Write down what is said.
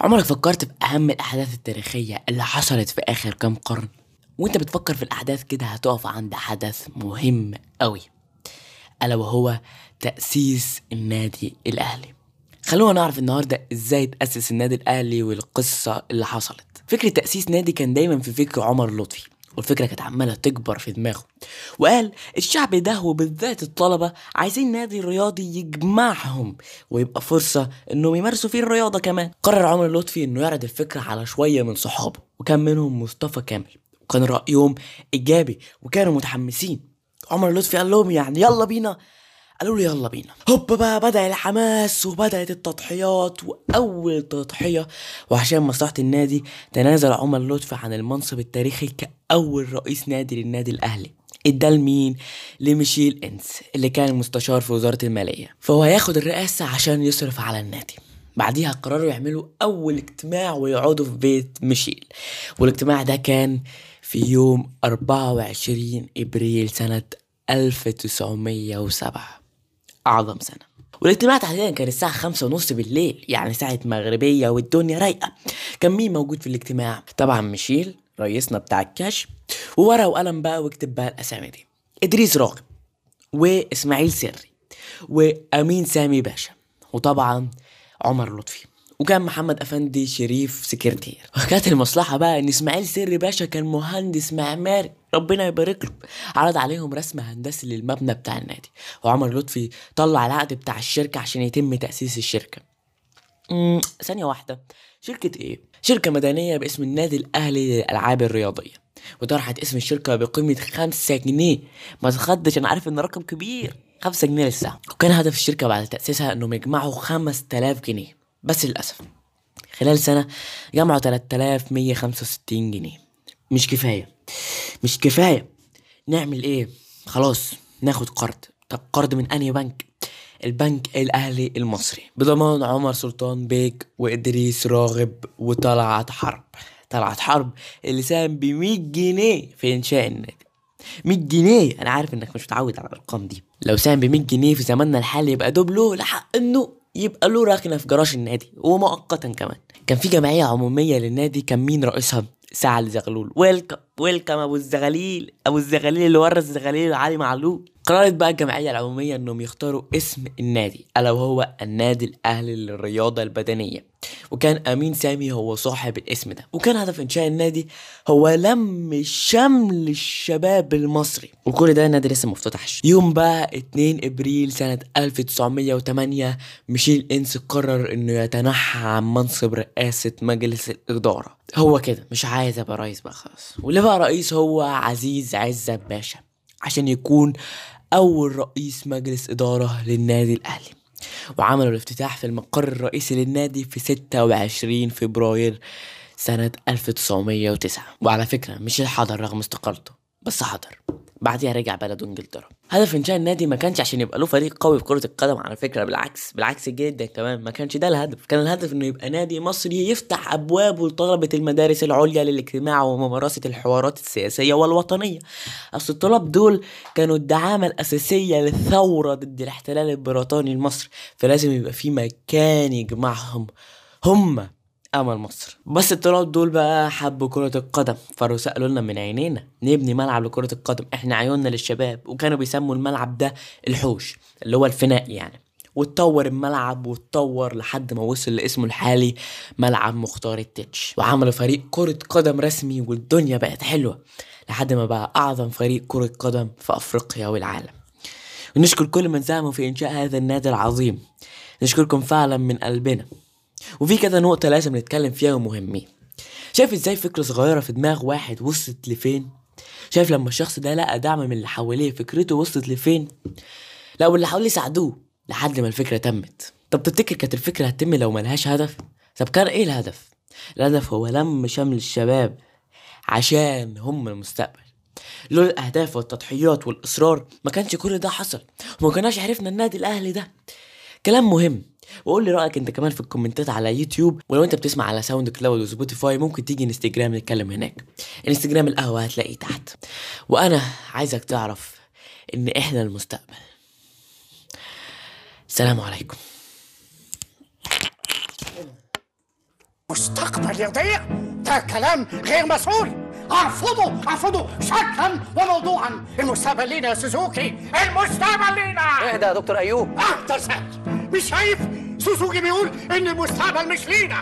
عمرك فكرت في أهم الأحداث التاريخية اللي حصلت في آخر كام قرن؟ وأنت بتفكر في الأحداث كده هتقف عند حدث مهم أوي ألا وهو تأسيس النادي الأهلي. خلونا نعرف النهاردة إزاي تأسس النادي الأهلي والقصة اللي حصلت. فكرة تأسيس نادي كان دايما في فكر عمر لطفي. والفكرة كانت عمالة تكبر في دماغه. وقال الشعب ده وبالذات الطلبة عايزين نادي رياضي يجمعهم ويبقى فرصة إنهم يمارسوا فيه الرياضة كمان. قرر عمر لطفي إنه يعرض الفكرة على شوية من صحابه وكان منهم مصطفى كامل. وكان رأيهم إيجابي وكانوا متحمسين. عمر لطفي قال لهم يعني يلا بينا قالوا له يلا بينا. هوب بقى بدأ الحماس وبدأت التضحيات وأول تضحية وعشان مصلحة النادي تنازل عمر لطفي عن المنصب التاريخي كأول رئيس نادي للنادي الأهلي. ادى لمين؟ لميشيل إنس اللي كان مستشار في وزارة المالية. فهو هياخد الرئاسة عشان يصرف على النادي. بعديها قرروا يعملوا أول اجتماع ويقعدوا في بيت ميشيل. والاجتماع ده كان في يوم 24 إبريل سنة 1907 أعظم سنة. والاجتماع تحديدا كان الساعة خمسة ونص بالليل يعني ساعة مغربية والدنيا رايقة. كان مين موجود في الاجتماع؟ طبعا ميشيل رئيسنا بتاع الكاش وورقة وقلم بقى واكتب بقى الأسامي دي. إدريس راغب وإسماعيل سري وأمين سامي باشا وطبعا عمر لطفي. وكان محمد أفندي شريف سكرتير وكانت المصلحة بقى إن إسماعيل سري باشا كان مهندس معماري ربنا يبارك له. عرض عليهم رسم هندسي للمبنى بتاع النادي. وعمر لطفي طلع العقد بتاع الشركة عشان يتم تأسيس الشركة. امم ثانية واحدة. شركة إيه؟ شركة مدنية باسم النادي الأهلي للألعاب الرياضية. وطرحت اسم الشركة بقيمة خمسة جنيه. ما تخضش أنا عارف إن رقم كبير. خمسة جنيه للساعة وكان هدف الشركة بعد تأسيسها انهم يجمعوا خمس تلاف جنيه. بس للأسف. خلال سنة جمعوا 3165 جنيه. مش كفاية. مش كفاية. نعمل إيه؟ خلاص ناخد قرض. طب قرض من أنهي بنك؟ البنك الأهلي المصري. بضمان عمر سلطان بيك وإدريس راغب وطلعت حرب. طلعت حرب اللي ساهم ب 100 جنيه في إنشاء النادي. 100 جنيه. أنا عارف إنك مش متعود على الأرقام دي. لو ساهم ب 100 جنيه في زماننا الحالي يبقى دوبلو لحق إنه يبقى له ركنه في جراج النادي ومؤقتا كمان. كان في جمعية عمومية للنادي كان مين رئيسها؟ سعد زغلول. ويلكم ويلكم أبو الزغاليل أبو الزغاليل اللي ورث الزغاليل علي معلول. قررت بقى الجمعية العمومية إنهم يختاروا اسم النادي ألا وهو النادي الأهلي للرياضة البدنية. وكان أمين سامي هو صاحب الاسم ده. وكان هدف انشاء النادي هو لم شمل الشباب المصري. وكل ده النادي لسه مفتتحش. يوم بقى 2 إبريل سنة 1908 ميشيل إنس قرر إنه يتنحى عن منصب رئاسة مجلس الإدارة. هو كده مش عايز أبقى رئيس بقى خلاص. واللي بقى رئيس هو عزيز عزت باشا. عشان يكون أول رئيس مجلس إدارة للنادي الأهلي. وعملوا الافتتاح في المقر الرئيسي للنادي في 26 فبراير سنة 1909 وعلى فكرة مش حضر رغم استقالته بس حضر. بعديها رجع بلده انجلترا. هدف انشاء النادي ما كانش عشان يبقى له فريق قوي في كرة القدم على فكرة بالعكس بالعكس جدا كمان. ما كانش ده الهدف. كان الهدف إنه يبقى نادي مصري يفتح أبوابه لطلبة المدارس العليا للاجتماع وممارسة الحوارات السياسية والوطنية. أصل الطلاب دول كانوا الدعامة الأساسية للثورة ضد الاحتلال البريطاني لمصر فلازم يبقى في مكان يجمعهم. هم آمل مصر. بس الطلاب دول بقى حبوا كرة القدم فروسا قالوا لنا من عينينا نبني ملعب لكرة القدم. إحنا عيوننا للشباب وكانوا بيسموا الملعب ده الحوش اللي هو الفناء يعني. واتطور الملعب واتطور لحد ما وصل لاسمه الحالي ملعب مختار التتش. وعملوا فريق كرة قدم رسمي والدنيا بقت حلوة لحد ما بقى أعظم فريق كرة قدم في أفريقيا والعالم. ونشكر كل من ساهموا في إنشاء هذا النادي العظيم. نشكركم فعلا من قلبنا. وفي كذا نقطة لازم نتكلم فيها ومهمين. شايف إزاي فكرة صغيرة في دماغ واحد وصلت لفين؟ شايف لما الشخص ده لقى دعم من اللي حواليه فكرته وصلت لفين؟ لا واللي حواليه ساعدوه لحد ما الفكرة تمت. طب تفتكر كانت الفكرة هتتم لو ملهاش هدف؟ طب كان إيه الهدف؟ الهدف هو لم شمل الشباب عشان هم المستقبل. لولا الأهداف والتضحيات والإصرار ما كانش كل ده حصل وما كناش عرفنا النادي الأهلي ده. كلام مهم وقول لي رأيك انت كمان في الكومنتات على يوتيوب ولو انت بتسمع على ساوند كلاود وسبوتيفاي ممكن تيجي انستجرام نتكلم هناك. انستجرام القهوة هتلاقيه تحت. وأنا عايزك تعرف إن إحنا المستقبل. سلام عليكم. مستقبل يضيع ده كلام غير مسؤول! أرفضه! أرفضه شكلا وموضوعا! المستقبل لينا يا سوزوكي! المستقبل لينا اهدى يا دكتور أيوب. اهدى سهل مش شايف سوزوكي بيقول إن المستقبل مش لينا.